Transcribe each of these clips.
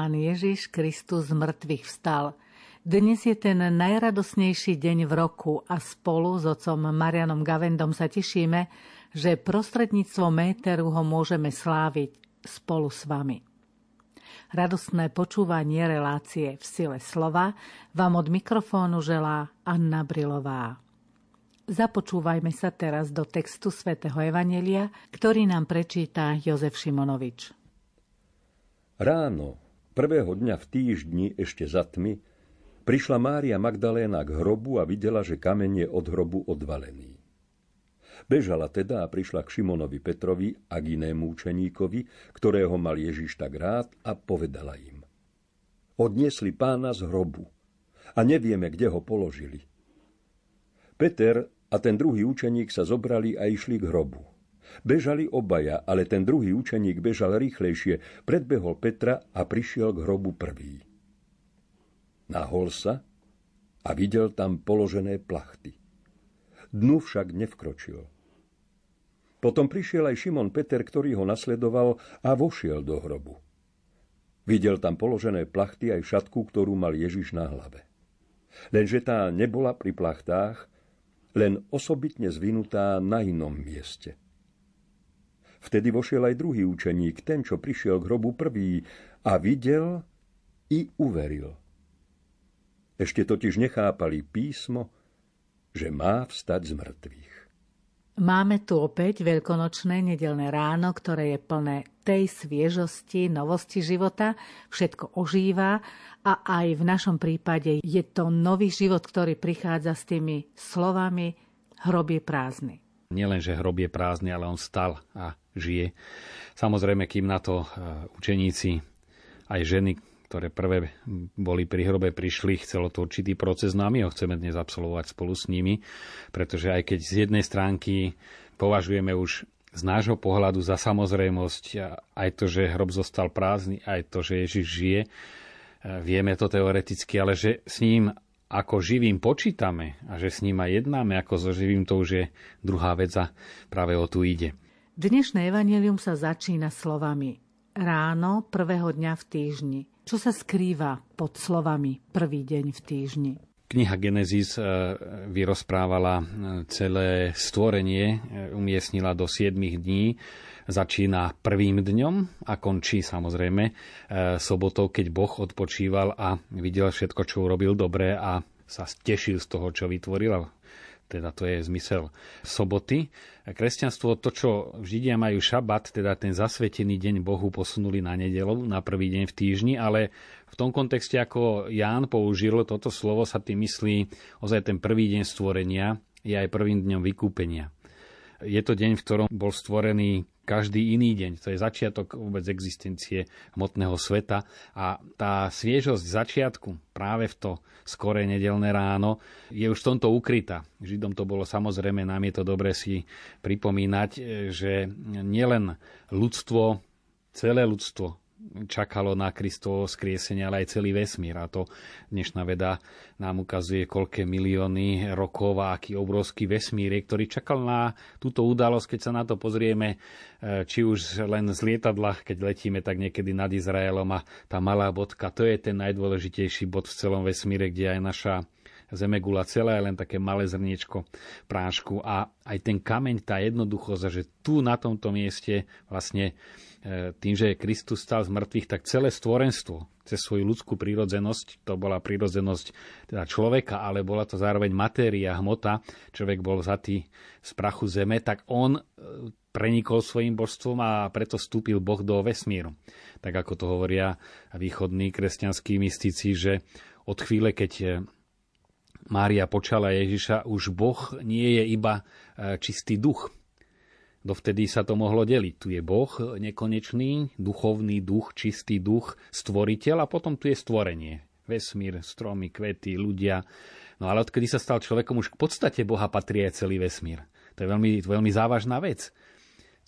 Pán Ježiš Kristus z mŕtvych vstal. Dnes je ten najradosnejší deň v roku a spolu s otcom Marianom Gavendom sa tešíme, že prostredníctvom méteru ho môžeme sláviť spolu s vami. Radostné počúvanie relácie v sile slova vám od mikrofónu želá Anna Brilová. Započúvajme sa teraz do textu svätého Evanelia, ktorý nám prečíta Jozef Šimonovič. Ráno, prvého dňa v týždni ešte za tmy, prišla Mária Magdaléna k hrobu a videla, že kameň je od hrobu odvalený. Bežala teda a prišla k Šimonovi Petrovi a k inému učeníkovi, ktorého mal Ježiš tak rád a povedala im. Odniesli pána z hrobu a nevieme, kde ho položili. Peter a ten druhý učeník sa zobrali a išli k hrobu. Bežali obaja, ale ten druhý učeník bežal rýchlejšie, predbehol Petra a prišiel k hrobu prvý. Nahol sa a videl tam položené plachty. Dnu však nevkročil. Potom prišiel aj Šimon Peter, ktorý ho nasledoval a vošiel do hrobu. Videl tam položené plachty aj šatku, ktorú mal Ježiš na hlave. Lenže tá nebola pri plachtách, len osobitne zvinutá na inom mieste. Vtedy vošiel aj druhý učeník, ten, čo prišiel k hrobu prvý a videl i uveril. Ešte totiž nechápali písmo, že má vstať z mŕtvych. Máme tu opäť veľkonočné nedelné ráno, ktoré je plné tej sviežosti, novosti života, všetko ožíva a aj v našom prípade je to nový život, ktorý prichádza s tými slovami hrob je prázdny. Nielen, že hrob je prázdny, ale on stal a žije. Samozrejme, kým na to e, učeníci, aj ženy, ktoré prvé boli pri hrobe, prišli, chcelo to určitý proces, no a my ho chceme dnes absolvovať spolu s nimi, pretože aj keď z jednej stránky považujeme už z nášho pohľadu za samozrejmosť aj to, že hrob zostal prázdny, aj to, že Ježiš žije, e, vieme to teoreticky, ale že s ním ako živým počítame a že s ním aj jednáme ako so živým, to už je druhá vec a práve o tu ide. Dnešné evanelium sa začína slovami ráno prvého dňa v týždni. Čo sa skrýva pod slovami prvý deň v týždni? Kniha Genesis e, vyrozprávala e, celé stvorenie, e, umiestnila do 7 dní, začína prvým dňom a končí samozrejme sobotou, keď Boh odpočíval a videl všetko, čo urobil dobre a sa tešil z toho, čo vytvoril teda to je zmysel soboty. Kresťanstvo, to, čo Židia majú šabat, teda ten zasvetený deň Bohu posunuli na nedelu, na prvý deň v týždni, ale v tom kontexte, ako Ján použil toto slovo, sa tým myslí ozaj ten prvý deň stvorenia, je aj prvým dňom vykúpenia. Je to deň, v ktorom bol stvorený každý iný deň. To je začiatok vôbec existencie hmotného sveta a tá sviežosť začiatku práve v to skoré nedelné ráno je už v tomto ukrytá. Židom to bolo samozrejme, nám je to dobre si pripomínať, že nielen ľudstvo, celé ľudstvo čakalo na Kristovo skriesenie, ale aj celý vesmír. A to dnešná veda nám ukazuje, koľké milióny rokov a aký obrovský vesmír je, ktorý čakal na túto udalosť, keď sa na to pozrieme, e, či už len z lietadla, keď letíme tak niekedy nad Izraelom a tá malá bodka, to je ten najdôležitejší bod v celom vesmíre, kde aj naša Zemegula celé je len také malé zrniečko prášku a aj ten kameň, tá jednoduchosť, že tu na tomto mieste vlastne tým, že Kristus stal z mŕtvych, tak celé stvorenstvo cez svoju ľudskú prírodzenosť, to bola prírodzenosť teda človeka, ale bola to zároveň matéria, hmota, človek bol zatý z prachu zeme, tak on e, prenikol svojim božstvom a preto vstúpil Boh do vesmíru. Tak ako to hovoria východní kresťanskí mystici, že od chvíle, keď e, Mária počala Ježiša, už Boh nie je iba čistý duch, Dovtedy sa to mohlo deliť. Tu je Boh nekonečný, duchovný duch, čistý duch, stvoriteľ a potom tu je stvorenie. Vesmír, stromy, kvety, ľudia. No ale odkedy sa stal človekom, už k podstate Boha patrí aj celý vesmír. To je veľmi, veľmi závažná vec.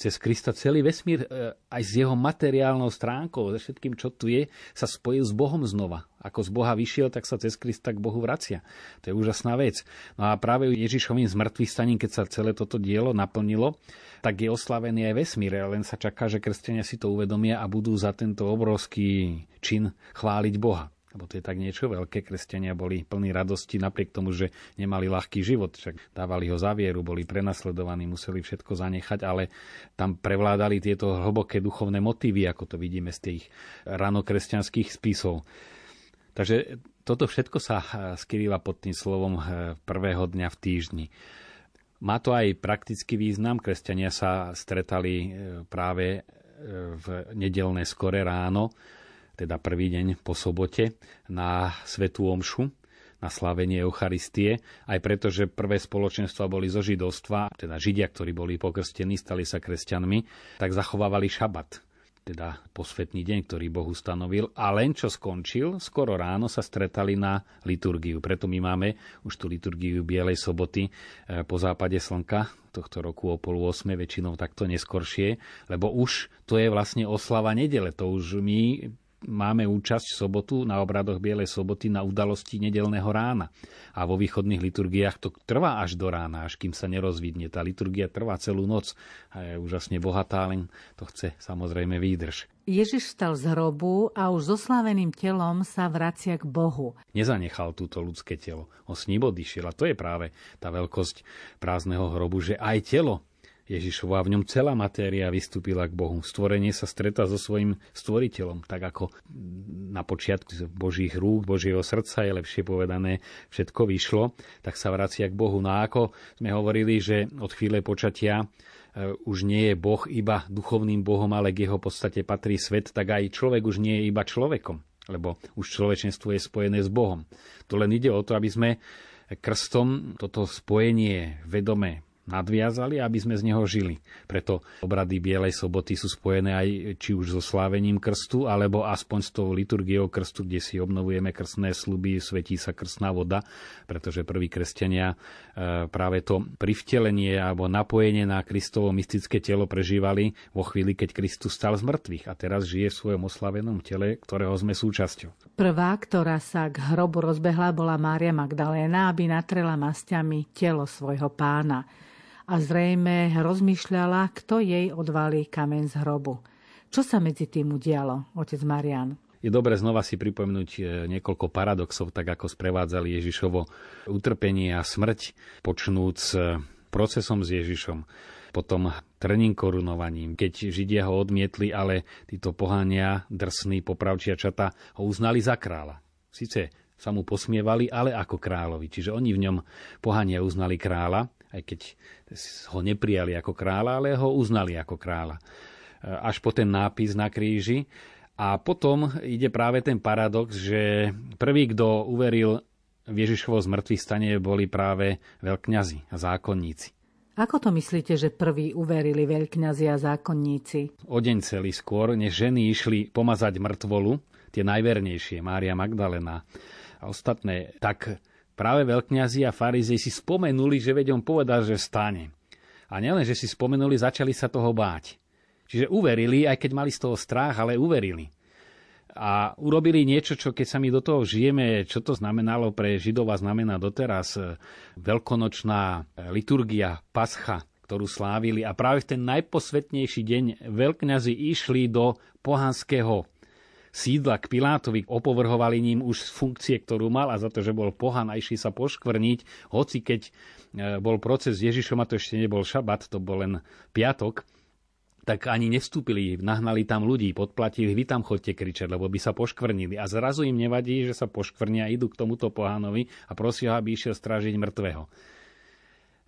Cez Krista celý vesmír e, aj s jeho materiálnou stránkou, so všetkým, čo tu je, sa spojil s Bohom znova. Ako z Boha vyšiel, tak sa cez Krista k Bohu vracia. To je úžasná vec. No a práve Ježišovým zmrtvých staním, keď sa celé toto dielo naplnilo, tak je oslavený aj vesmír, len sa čaká, že kresťania si to uvedomia a budú za tento obrovský čin chváliť Boha lebo to je tak niečo veľké. Kresťania boli plní radosti napriek tomu, že nemali ľahký život, však dávali ho za vieru, boli prenasledovaní, museli všetko zanechať, ale tam prevládali tieto hlboké duchovné motívy, ako to vidíme z tých ranokresťanských spisov. Takže toto všetko sa eh, skrýva pod tým slovom eh, prvého dňa v týždni. Má to aj praktický význam. Kresťania sa stretali eh, práve v nedelné skore ráno, teda prvý deň po sobote, na Svetú Omšu, na slávenie Eucharistie, aj preto, že prvé spoločenstva boli zo židovstva, teda židia, ktorí boli pokrstení, stali sa kresťanmi, tak zachovávali šabat teda posvetný deň, ktorý Boh ustanovil a len čo skončil, skoro ráno sa stretali na liturgiu. Preto my máme už tú liturgiu Bielej soboty eh, po západe slnka, tohto roku o pol 8, väčšinou takto neskoršie, lebo už to je vlastne oslava nedele. To už my máme účasť v sobotu na obradoch Bielej soboty na udalosti nedelného rána. A vo východných liturgiách to trvá až do rána, až kým sa nerozvidne. Tá liturgia trvá celú noc a je úžasne bohatá, len to chce samozrejme výdrž. Ježiš stal z hrobu a už zoslaveným telom sa vracia k Bohu. Nezanechal túto ľudské telo. On s ním odišiel a to je práve tá veľkosť prázdneho hrobu, že aj telo Ježišova v ňom celá matéria vystúpila k Bohu. Stvorenie sa stretá so svojím stvoriteľom, tak ako na počiatku Božích rúk, Božieho srdca je lepšie povedané, všetko vyšlo, tak sa vracia k Bohu. No a ako sme hovorili, že od chvíle počatia e, už nie je Boh iba duchovným Bohom, ale k jeho podstate patrí svet, tak aj človek už nie je iba človekom, lebo už človečenstvo je spojené s Bohom. To len ide o to, aby sme krstom toto spojenie vedomé nadviazali, aby sme z neho žili. Preto obrady Bielej soboty sú spojené aj či už so slávením krstu, alebo aspoň s tou liturgiou krstu, kde si obnovujeme krstné sluby, svetí sa krstná voda, pretože prví kresťania e, práve to privtelenie alebo napojenie na Kristovo mystické telo prežívali vo chvíli, keď Kristus stal z mŕtvych a teraz žije v svojom oslavenom tele, ktorého sme súčasťou. Prvá, ktorá sa k hrobu rozbehla, bola Mária Magdaléna, aby natrela masťami telo svojho pána a zrejme rozmýšľala, kto jej odvalí kamen z hrobu. Čo sa medzi tým udialo, otec Marian? Je dobre znova si pripomenúť e, niekoľko paradoxov, tak ako sprevádzali Ježišovo utrpenie a smrť, počnúc e, procesom s Ježišom, potom trním korunovaním, keď Židia ho odmietli, ale títo pohania, drsní popravčiačata ho uznali za kráľa. Sice sa mu posmievali, ale ako kráľovi. Čiže oni v ňom pohania uznali kráľa aj keď ho neprijali ako kráľa, ale ho uznali ako kráľa. Až po ten nápis na kríži. A potom ide práve ten paradox, že prvý, kto uveril v Ježišovo zmrtvých stane, boli práve veľkňazi a zákonníci. Ako to myslíte, že prví uverili veľkňazi a zákonníci? O deň celý skôr, než ženy išli pomazať mŕtvolu, tie najvernejšie, Mária Magdalena a ostatné, tak práve veľkňazi a farizej si spomenuli, že veď on povedal, že stane. A nielen, že si spomenuli, začali sa toho báť. Čiže uverili, aj keď mali z toho strach, ale uverili. A urobili niečo, čo keď sa my do toho žijeme, čo to znamenalo pre Židov a znamená doteraz e, veľkonočná liturgia, pascha, ktorú slávili. A práve v ten najposvetnejší deň veľkňazi išli do pohanského sídla k Pilátovi, opovrhovali ním už z funkcie, ktorú mal a za to, že bol pohan a išli sa poškvrniť, hoci keď e, bol proces s Ježišom a to ešte nebol šabat, to bol len piatok, tak ani nevstúpili, nahnali tam ľudí, podplatili, vy tam chodte kričať, lebo by sa poškvrnili. A zrazu im nevadí, že sa poškvrnia, idú k tomuto pohánovi a prosia, aby išiel strážiť mŕtvého.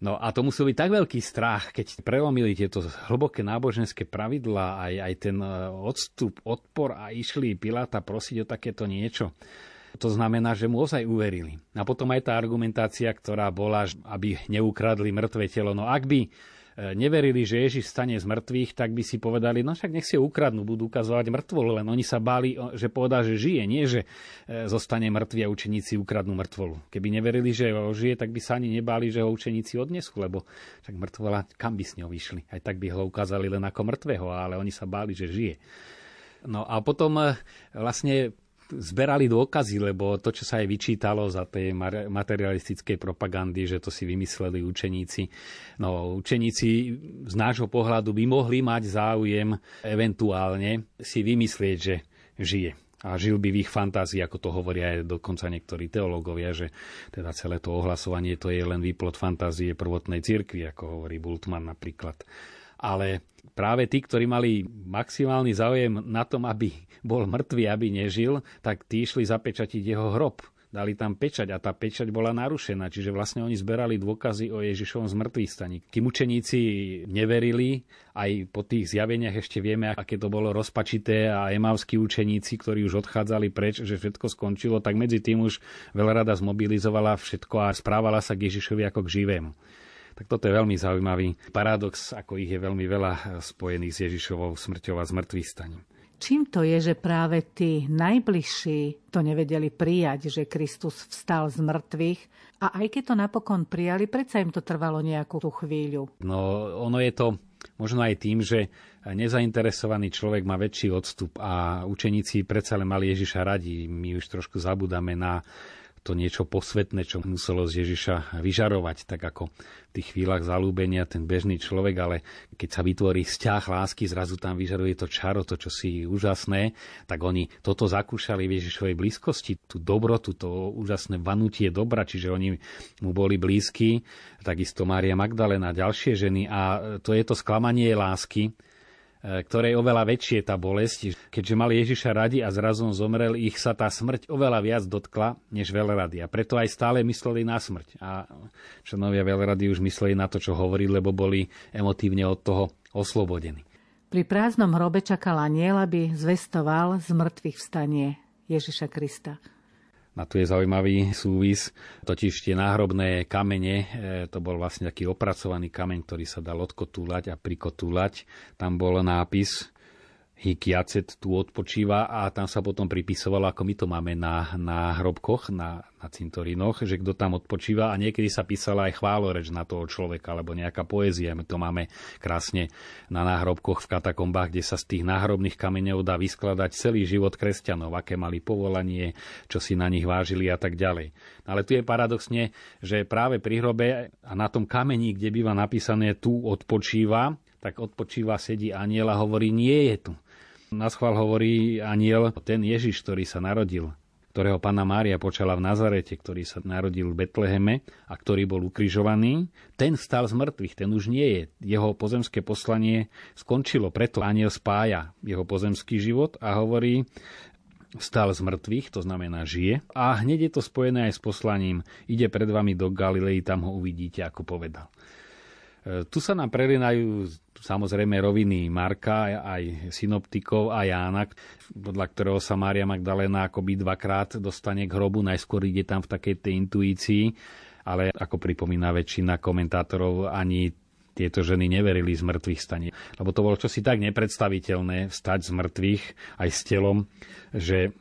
No a to musel byť tak veľký strach, keď prelomili tieto hlboké náboženské pravidlá, aj, aj ten e, odstup, odpor a išli Piláta prosiť o takéto niečo. To znamená, že mu ozaj uverili. A potom aj tá argumentácia, ktorá bola, aby neukradli mŕtve telo. No ak by neverili, že Ježiš stane z mŕtvych, tak by si povedali, no však nech si ho ukradnú, budú ukazovať mŕtvolu, len oni sa báli, že povedal, že žije, nie že e, zostane mŕtvy a učeníci ukradnú mŕtvolu. Keby neverili, že ho žije, tak by sa ani nebáli, že ho učeníci odnesú, lebo však mŕtvola, kam by s ňou vyšli? Aj tak by ho ukázali len ako mŕtvého, ale oni sa báli, že žije. No a potom e, vlastne zberali dôkazy, lebo to, čo sa aj vyčítalo za tej materialistickej propagandy, že to si vymysleli učeníci. No, učeníci z nášho pohľadu by mohli mať záujem eventuálne si vymyslieť, že žije a žil by v ich fantázii, ako to hovoria aj dokonca niektorí teológovia, že teda celé to ohlasovanie to je len výplod fantázie prvotnej cirkvi, ako hovorí Bultmann napríklad. Ale práve tí, ktorí mali maximálny záujem na tom, aby bol mŕtvý, aby nežil, tak tí išli zapečatiť jeho hrob dali tam pečať a tá pečať bola narušená, čiže vlastne oni zberali dôkazy o Ježišovom zmrtvých staní. Kým učeníci neverili, aj po tých zjaveniach ešte vieme, aké to bolo rozpačité a emavskí učeníci, ktorí už odchádzali preč, že všetko skončilo, tak medzi tým už veľrada zmobilizovala všetko a správala sa k Ježišovi ako k živému. Tak toto je veľmi zaujímavý paradox, ako ich je veľmi veľa spojených s Ježišovou smrťou a zmrtvých staním. Čím to je, že práve tí najbližší to nevedeli prijať, že Kristus vstal z mŕtvych a aj keď to napokon prijali, predsa im to trvalo nejakú tú chvíľu? No, ono je to možno aj tým, že nezainteresovaný človek má väčší odstup a učeníci predsa len mali Ježiša radi. My už trošku zabudáme na to niečo posvetné, čo muselo z Ježiša vyžarovať, tak ako v tých chvíľach zalúbenia ten bežný človek, ale keď sa vytvorí vzťah lásky, zrazu tam vyžaruje to čaro, to čo si úžasné, tak oni toto zakúšali v Ježišovej blízkosti, tú dobrotu, to úžasné vanutie dobra, čiže oni mu boli blízki, takisto Mária Magdalena, ďalšie ženy a to je to sklamanie lásky, ktorej oveľa väčšie tá bolesť, keďže mali Ježiša radi a zrazu zomrel, ich sa tá smrť oveľa viac dotkla, než veľrady. A preto aj stále mysleli na smrť. A členovia veľrady už mysleli na to, čo hovorili, lebo boli emotívne od toho oslobodení. Pri prázdnom hrobe čakal aniel, aby zvestoval z mŕtvych vstanie Ježiša Krista. Na tu je zaujímavý súvis, totiž tie náhrobné kamene, e, to bol vlastne taký opracovaný kameň, ktorý sa dal odkotúľať a prikotúľať. Tam bol nápis Hikiacet tu odpočíva a tam sa potom pripisovalo, ako my to máme na, na hrobkoch, na, na cintorínoch, že kto tam odpočíva a niekedy sa písala aj chváloreč na toho človeka alebo nejaká poézia. My to máme krásne na náhrobkoch v katakombách, kde sa z tých náhrobných kameňov dá vyskladať celý život kresťanov, aké mali povolanie, čo si na nich vážili a tak ďalej. Ale tu je paradoxne, že práve pri hrobe a na tom kameni, kde býva napísané tu odpočíva, tak odpočíva, sedí aniel a hovorí, nie je tu. Na schvál hovorí aniel, ten Ježiš, ktorý sa narodil, ktorého pána Mária počala v Nazarete, ktorý sa narodil v Betleheme a ktorý bol ukrižovaný, ten stal z mŕtvych, ten už nie je. Jeho pozemské poslanie skončilo, preto aniel spája jeho pozemský život a hovorí, vstal z mŕtvych, to znamená žije. A hneď je to spojené aj s poslaním, ide pred vami do Galilei, tam ho uvidíte, ako povedal. E, tu sa nám prelinajú samozrejme roviny Marka, aj synoptikov a Jána, podľa ktorého sa Mária Magdalena akoby dvakrát dostane k hrobu. Najskôr ide tam v takej tej intuícii, ale ako pripomína väčšina komentátorov, ani tieto ženy neverili z mŕtvych stane. Lebo to bolo čosi tak nepredstaviteľné vstať z mŕtvych aj s telom, že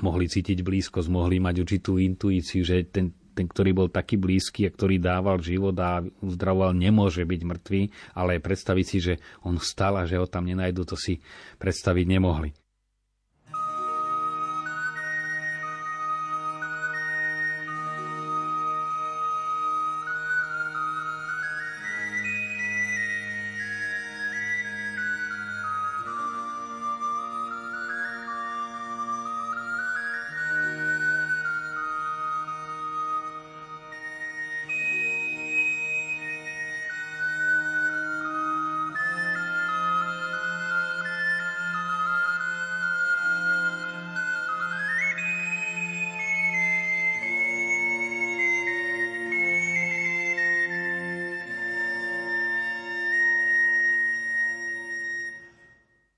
mohli cítiť blízkosť, mohli mať určitú intuíciu, že ten ten, ktorý bol taký blízky a ktorý dával život a uzdravoval, nemôže byť mŕtvý, ale predstaviť si, že on vstal a že ho tam nenajdu, to si predstaviť nemohli.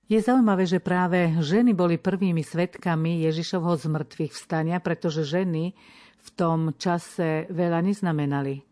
Je zaujímavé, že práve ženy boli prvými svetkami Ježišovho zmrtvých vstania, pretože ženy v tom čase veľa neznamenali.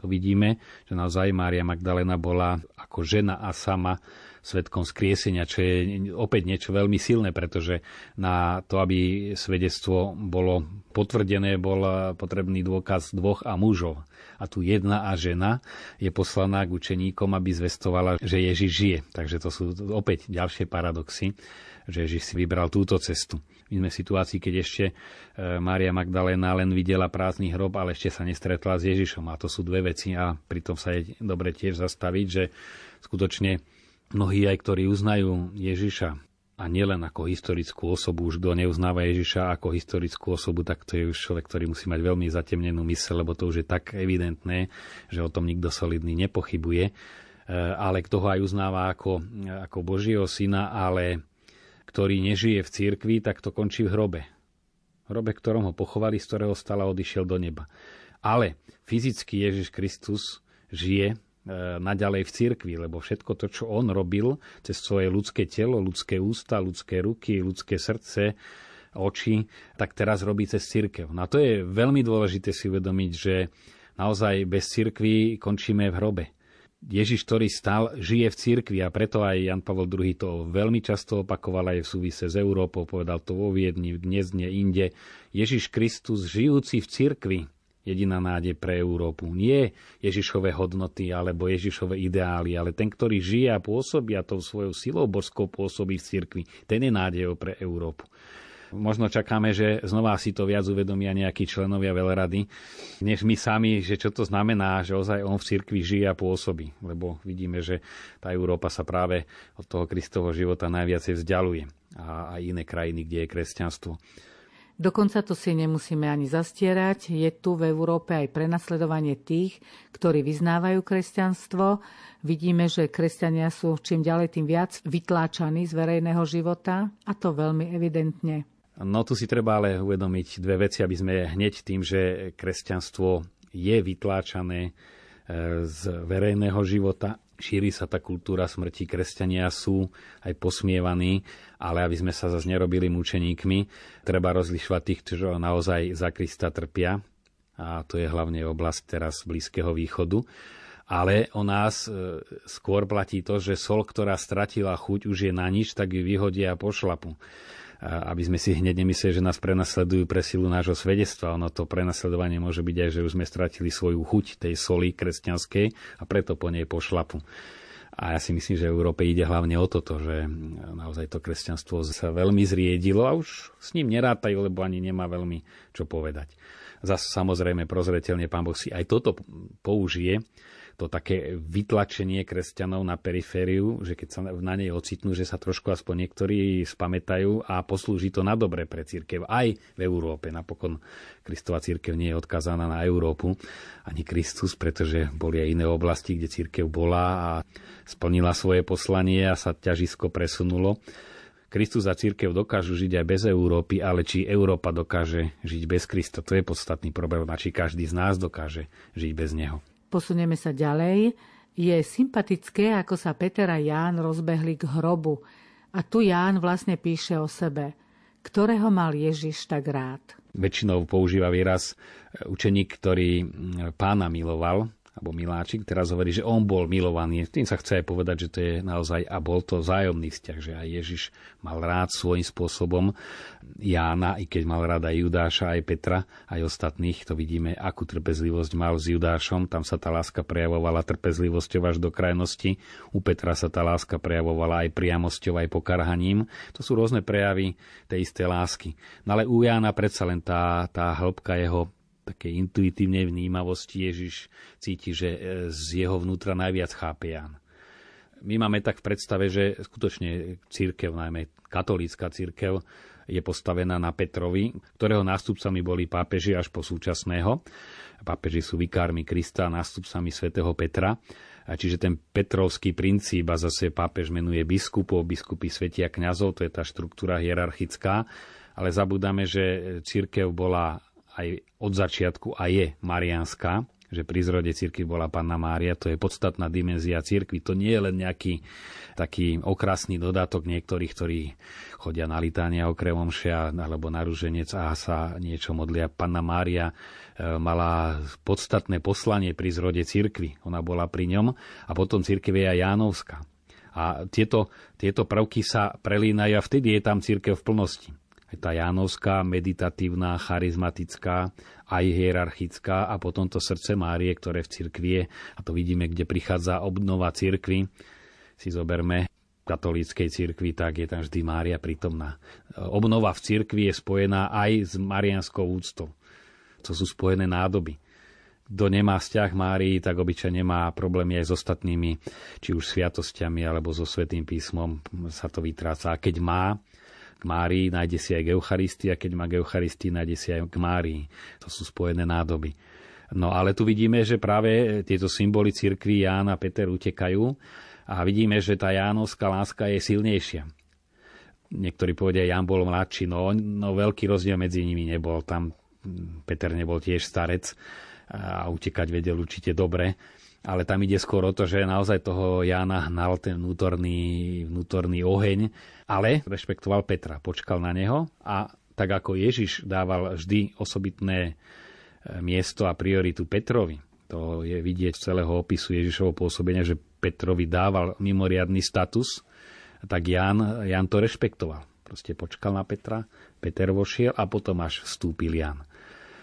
To vidíme, že naozaj Mária Magdalena bola ako žena a sama svetkom skriesenia, čo je opäť niečo veľmi silné, pretože na to, aby svedectvo bolo potvrdené, bol potrebný dôkaz dvoch a mužov. A tu jedna a žena je poslaná k učeníkom, aby zvestovala, že Ježiš žije. Takže to sú opäť ďalšie paradoxy, že Ježiš si vybral túto cestu. My sme v situácii, keď ešte e, Mária Magdalena len videla prázdny hrob, ale ešte sa nestretla s Ježišom. A to sú dve veci a pritom sa je dobre tiež zastaviť, že skutočne mnohí aj, ktorí uznajú Ježiša a nielen ako historickú osobu, už kto neuznáva Ježiša ako historickú osobu, tak to je už človek, ktorý musí mať veľmi zatemnenú mysel, lebo to už je tak evidentné, že o tom nikto solidný nepochybuje. E, ale kto ho aj uznáva ako, ako Božieho syna, ale ktorý nežije v cirkvi, tak to končí v hrobe. V hrobe, ktorom ho pochovali, z ktorého stala odišiel do neba. Ale fyzicky Ježiš Kristus žije naďalej v cirkvi, lebo všetko to, čo on robil cez svoje ľudské telo, ľudské ústa, ľudské ruky, ľudské srdce, oči, tak teraz robí cez cirkev. No a to je veľmi dôležité si uvedomiť, že naozaj bez cirkvi končíme v hrobe. Ježiš, ktorý stal, žije v cirkvi a preto aj Jan Pavel II to veľmi často opakoval aj v súvise s Európou, povedal to vo Viedni, v Gniezne, inde. Ježiš Kristus, žijúci v cirkvi, jediná nádej pre Európu. Nie Ježišové hodnoty alebo Ježišové ideály, ale ten, ktorý žije a pôsobí a tou svojou silou božskou pôsobí v cirkvi, ten je nádejou pre Európu. Možno čakáme, že znova si to viac uvedomia nejakí členovia veľrady, než my sami, že čo to znamená, že ozaj on v cirkvi žije a pôsobí. Lebo vidíme, že tá Európa sa práve od toho Kristovho života najviacej vzdialuje. A aj iné krajiny, kde je kresťanstvo. Dokonca to si nemusíme ani zastierať. Je tu v Európe aj prenasledovanie tých, ktorí vyznávajú kresťanstvo. Vidíme, že kresťania sú čím ďalej tým viac vytláčaní z verejného života a to veľmi evidentne. No tu si treba ale uvedomiť dve veci, aby sme hneď tým, že kresťanstvo je vytláčané e, z verejného života, šíri sa tá kultúra smrti, kresťania sú aj posmievaní, ale aby sme sa zase nerobili mučeníkmi, treba rozlišovať tých, ktorí naozaj za Krista trpia, a to je hlavne oblasť teraz Blízkeho východu. Ale o nás e, skôr platí to, že sol, ktorá stratila chuť, už je na nič, tak ju vyhodia a pošlapu aby sme si hneď nemysleli, že nás prenasledujú pre silu nášho svedectva. Ono to prenasledovanie môže byť aj, že už sme stratili svoju chuť tej soli kresťanskej a preto po nej pošlapu. A ja si myslím, že Európe ide hlavne o toto, že naozaj to kresťanstvo sa veľmi zriedilo a už s ním nerátajú, lebo ani nemá veľmi čo povedať. Zas samozrejme prozreteľne pán Boh si aj toto použije, to také vytlačenie kresťanov na perifériu, že keď sa na nej ocitnú, že sa trošku aspoň niektorí spamätajú a poslúži to na dobre pre církev aj v Európe. Napokon Kristova církev nie je odkazaná na Európu, ani Kristus, pretože boli aj iné oblasti, kde církev bola a splnila svoje poslanie a sa ťažisko presunulo. Kristus a církev dokážu žiť aj bez Európy, ale či Európa dokáže žiť bez Krista, to je podstatný problém. A či každý z nás dokáže žiť bez Neho. Posunieme sa ďalej. Je sympatické, ako sa Peter a Ján rozbehli k hrobu. A tu Ján vlastne píše o sebe, ktorého mal Ježiš tak rád. Väčšinou používa výraz učeník, ktorý pána miloval, alebo miláčik, teraz hovorí, že on bol milovaný. Tým sa chce aj povedať, že to je naozaj, a bol to vzájomný vzťah, že aj Ježiš mal rád svojím spôsobom Jána, i keď mal rád aj Judáša, aj Petra, aj ostatných. To vidíme, akú trpezlivosť mal s Judášom. Tam sa tá láska prejavovala trpezlivosťou až do krajnosti. U Petra sa tá láska prejavovala aj priamosťou, aj pokarhaním. To sú rôzne prejavy tej istej lásky. No ale u Jána predsa len tá, tá hĺbka jeho také intuitívnej vnímavosti Ježiš cíti, že e, z jeho vnútra najviac chápe Ján. My máme tak v predstave, že skutočne církev, najmä katolícka církev, je postavená na Petrovi, ktorého nástupcami boli pápeži až po súčasného. Pápeži sú vikármi Krista, nástupcami svätého Petra. A čiže ten petrovský princíp a zase pápež menuje biskupov, biskupy svetia kňazov, to je tá štruktúra hierarchická, ale zabudáme, že církev bola aj od začiatku a je marianská, že pri zrode cirkvi bola Panna Mária, to je podstatná dimenzia cirkvi. To nie je len nejaký taký okrasný dodatok niektorých, ktorí chodia na litánia okrem omšia alebo na ruženec a sa niečo modlia. Panna Mária e, mala podstatné poslanie pri zrode cirkvi. Ona bola pri ňom a potom cirkev je aj Jánovská. A tieto, tieto prvky sa prelínajú a vtedy je tam církev v plnosti. Tá Jánovská, meditatívna, charizmatická, aj hierarchická a potom to srdce Márie, ktoré v cirkvi je. A to vidíme, kde prichádza obnova cirkvi. Si zoberme katolíckej cirkvi, tak je tam vždy Mária prítomná. Obnova v cirkvi je spojená aj s marianskou úctou. To sú spojené nádoby kto nemá vzťah Márii, tak obyčajne má problémy aj s ostatnými, či už sviatosťami alebo so Svetým písmom sa to vytráca. A keď má k Márii, nájde si aj k Eucharistii a keď má k Eucharistii, nájde si aj k Márii. To sú spojené nádoby. No ale tu vidíme, že práve tieto symboly cirkvi Ján a Peter utekajú a vidíme, že tá Jánovská láska je silnejšia. Niektorí povedia, Ján bol mladší, no, no veľký rozdiel medzi nimi nebol. Tam Peter nebol tiež starec, a utekať vedel určite dobre. Ale tam ide skôr o to, že naozaj toho Jána hnal ten vnútorný, vnútorný oheň, ale rešpektoval Petra, počkal na neho a tak ako Ježiš dával vždy osobitné e, miesto a prioritu Petrovi, to je vidieť z celého opisu Ježišovho pôsobenia, že Petrovi dával mimoriadný status, tak Ján, Ján to rešpektoval. Proste počkal na Petra, Peter vošiel a potom až vstúpil Ján.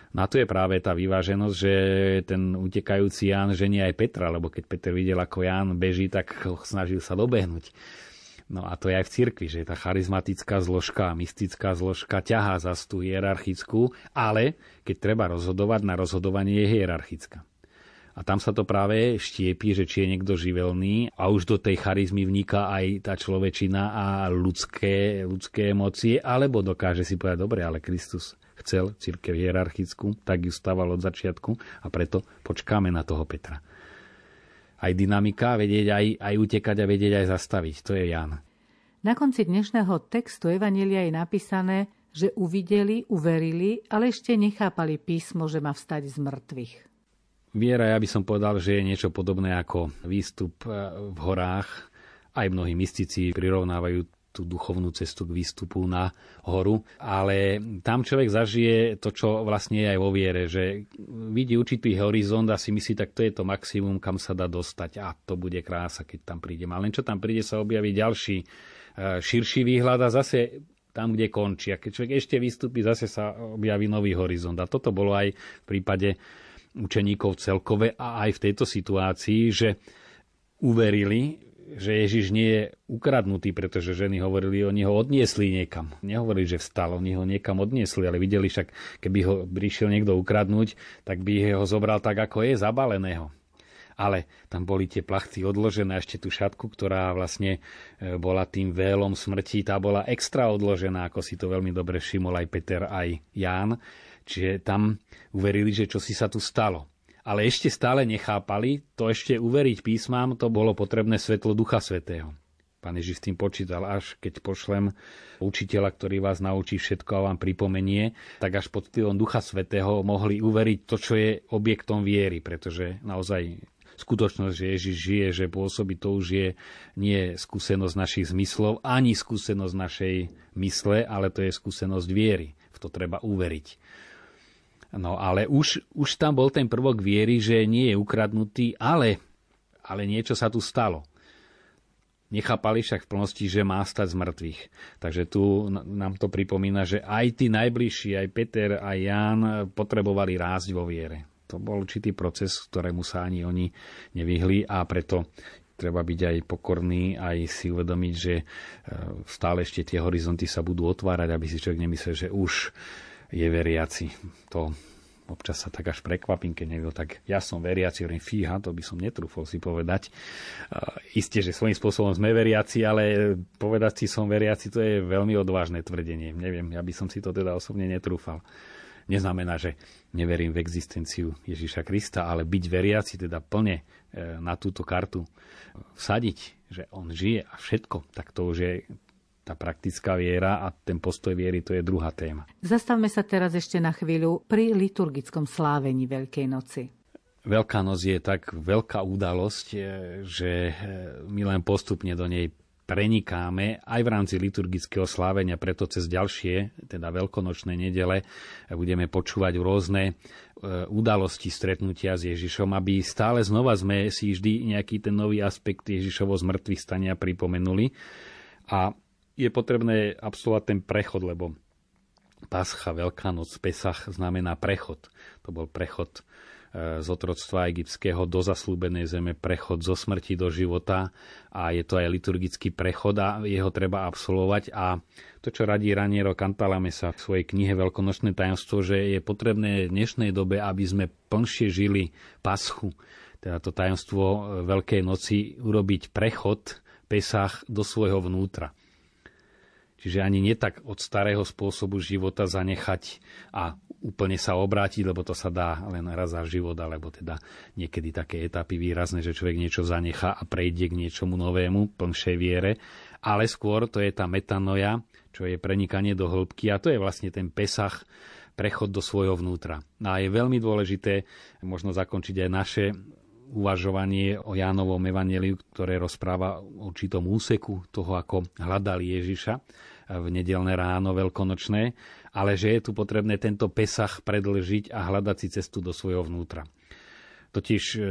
Na to je práve tá vyváženosť, že ten utekajúci Ján ženie aj Petra, lebo keď Peter videl, ako Ján beží, tak snažil sa dobehnúť. No a to je aj v cirkvi, že tá charizmatická zložka, mystická zložka ťahá za tú hierarchickú, ale keď treba rozhodovať, na rozhodovanie je hierarchická. A tam sa to práve štiepi, že či je niekto živelný a už do tej charizmy vniká aj tá človečina a ľudské, ľudské emócie, alebo dokáže si povedať, dobre, ale Kristus chcel církev hierarchickú, tak ju stával od začiatku a preto počkáme na toho Petra. Aj dynamika, vedieť aj, aj utekať a vedieť aj zastaviť. To je Jan. Na konci dnešného textu Evanelia je napísané, že uvideli, uverili, ale ešte nechápali písmo, že má vstať z mŕtvych. Viera, ja by som povedal, že je niečo podobné ako výstup eh, v horách. Aj mnohí mystici prirovnávajú tú duchovnú cestu k výstupu na horu, ale tam človek zažije to, čo vlastne je aj vo viere, že vidí určitý horizont a si myslí, tak to je to maximum, kam sa dá dostať a to bude krása, keď tam príde. Ale len čo tam príde, sa objaví ďalší e, širší výhľad a zase tam, kde končí. A keď človek ešte vystúpi, zase sa objaví nový horizont. A toto bolo aj v prípade učeníkov celkové a aj v tejto situácii, že uverili, že Ježiš nie je ukradnutý, pretože ženy hovorili, oni ho odniesli niekam. Nehovorili, že vstal, oni ho niekam odniesli, ale videli však, keby ho prišiel niekto ukradnúť, tak by ho zobral tak, ako je, zabaleného. Ale tam boli tie plachty odložené, ešte tú šatku, ktorá vlastne e, bola tým vélom smrti, tá bola extra odložená, ako si to veľmi dobre všimol aj Peter, aj Ján. Čiže tam uverili, že čo si sa tu stalo ale ešte stále nechápali, to ešte uveriť písmam, to bolo potrebné svetlo Ducha Svetého. Pán Ježiš s tým počítal, až keď pošlem učiteľa, ktorý vás naučí všetko a vám pripomenie, tak až pod vplyvom Ducha Svetého mohli uveriť to, čo je objektom viery, pretože naozaj skutočnosť, že Ježiš žije, že pôsobí, to už je nie skúsenosť našich zmyslov, ani skúsenosť našej mysle, ale to je skúsenosť viery. V to treba uveriť. No ale už, už tam bol ten prvok viery, že nie je ukradnutý, ale, ale niečo sa tu stalo. Nechápali však v plnosti, že má stať z mŕtvych. Takže tu nám to pripomína, že aj tí najbližší, aj Peter, aj Ján potrebovali rásť vo viere. To bol určitý proces, ktorému sa ani oni nevyhli a preto treba byť aj pokorný, aj si uvedomiť, že e, stále ešte tie horizonty sa budú otvárať, aby si človek nemyslel, že už je veriaci. To občas sa tak až prekvapím, keď niekto tak, ja som veriaci, hovorím, fíha, to by som netrúfol si povedať. Uh, isté, že svojím spôsobom sme veriaci, ale povedať si som veriaci, to je veľmi odvážne tvrdenie. Neviem, ja by som si to teda osobne netrúfal. Neznamená, že neverím v existenciu Ježiša Krista, ale byť veriaci, teda plne e, na túto kartu vsadiť, že on žije a všetko, tak to už je tá praktická viera a ten postoj viery, to je druhá téma. Zastavme sa teraz ešte na chvíľu pri liturgickom slávení Veľkej noci. Veľká noc je tak veľká udalosť, e, že e, my len postupne do nej prenikáme aj v rámci liturgického slávenia, preto cez ďalšie, teda veľkonočné nedele, budeme počúvať rôzne udalosti stretnutia s Ježišom, aby stále znova sme si vždy nejaký ten nový aspekt Ježišovo zmrtvých stania pripomenuli. A je potrebné absolvovať ten prechod, lebo Pascha, Veľká noc, Pesach znamená prechod. To bol prechod z otroctva egyptského do zaslúbenej zeme, prechod zo smrti do života a je to aj liturgický prechod a jeho treba absolvovať a to, čo radí Raniero Cantalamesa v svojej knihe Veľkonočné tajomstvo, že je potrebné v dnešnej dobe, aby sme plnšie žili paschu, teda to tajomstvo Veľkej noci, urobiť prechod Pesach do svojho vnútra. Čiže ani nie tak od starého spôsobu života zanechať a úplne sa obrátiť, lebo to sa dá len raz za život, alebo teda niekedy také etapy výrazné, že človek niečo zanechá a prejde k niečomu novému, plnšej viere, ale skôr to je tá metanoja, čo je prenikanie do hĺbky a to je vlastne ten pesach, prechod do svojho vnútra. A je veľmi dôležité možno zakončiť aj naše uvažovanie o Jánovom evaneliu, ktoré rozpráva o určitom úseku toho, ako hľadali Ježiša v nedelné ráno veľkonočné, ale že je tu potrebné tento pesach predlžiť a hľadať si cestu do svojho vnútra. Totiž e,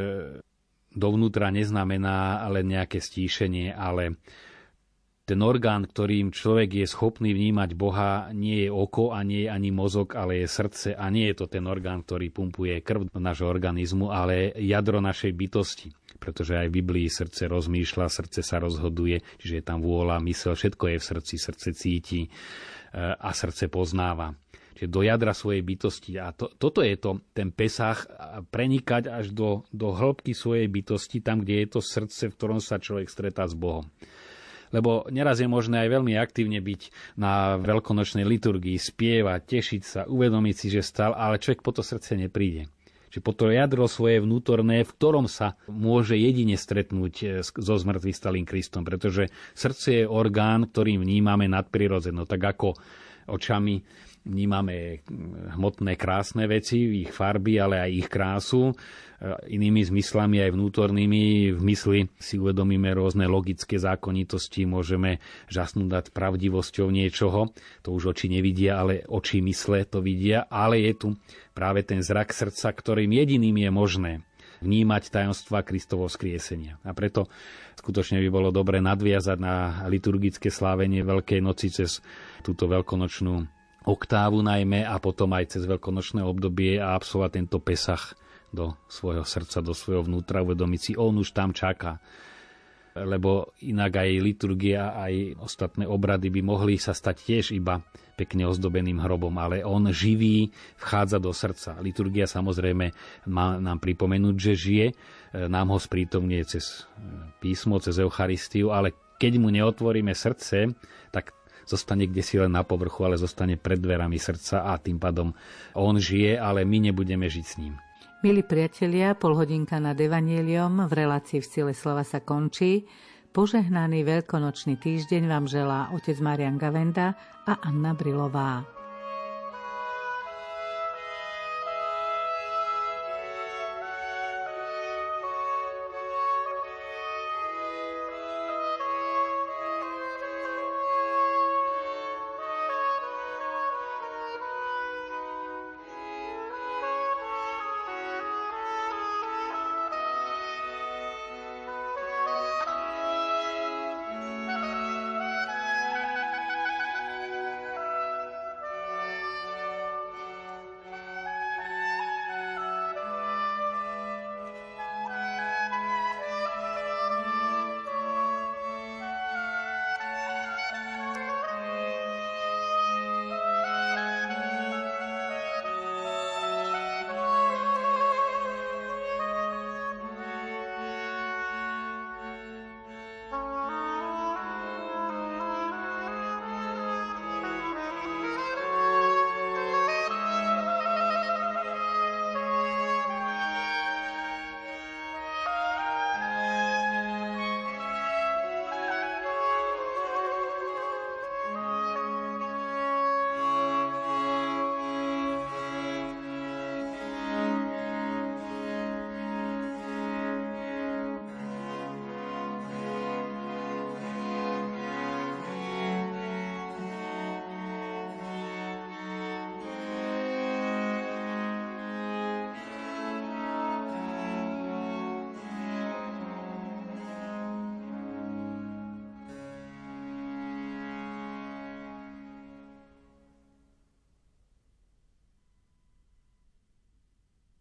dovnútra neznamená len nejaké stíšenie, ale ten orgán, ktorým človek je schopný vnímať Boha, nie je oko a nie je ani mozog, ale je srdce a nie je to ten orgán, ktorý pumpuje krv do nášho organizmu, ale jadro našej bytosti. Pretože aj v Biblii srdce rozmýšľa, srdce sa rozhoduje, čiže je tam vôľa, mysel, všetko je v srdci, srdce cíti e, a srdce poznáva. Čiže do jadra svojej bytosti. A to, toto je to, ten pesách, prenikať až do, do hĺbky svojej bytosti, tam, kde je to srdce, v ktorom sa človek stretá s Bohom lebo neraz je možné aj veľmi aktívne byť na veľkonočnej liturgii, spievať, tešiť sa, uvedomiť si, že stal, ale človek po to srdce nepríde. Čiže po to jadro svoje vnútorné, v ktorom sa môže jedine stretnúť e, so zmrtvým stalým Kristom, pretože srdce je orgán, ktorým vnímame nadprirodzeno, tak ako očami vnímame hmotné krásne veci, ich farby, ale aj ich krásu. Inými zmyslami aj vnútornými v mysli si uvedomíme rôzne logické zákonitosti, môžeme žasnúť nad pravdivosťou niečoho. To už oči nevidia, ale oči mysle to vidia. Ale je tu práve ten zrak srdca, ktorým jediným je možné vnímať tajomstva Kristovo skriesenia. A preto skutočne by bolo dobre nadviazať na liturgické slávenie Veľkej noci cez túto veľkonočnú oktávu najmä a potom aj cez veľkonočné obdobie a absolvovať tento pesach do svojho srdca, do svojho vnútra, uvedomiť si, on už tam čaká. Lebo inak aj liturgia, aj ostatné obrady by mohli sa stať tiež iba pekne ozdobeným hrobom, ale on živý vchádza do srdca. Liturgia samozrejme má nám pripomenúť, že žije, nám ho sprítomnie cez písmo, cez Eucharistiu, ale keď mu neotvoríme srdce, tak zostane kde si len na povrchu, ale zostane pred dverami srdca a tým pádom on žije, ale my nebudeme žiť s ním. Milí priatelia, polhodinka nad Evangeliom v relácii v Sile slova sa končí. Požehnaný veľkonočný týždeň vám želá otec Marian Gavenda a Anna Brilová.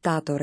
stato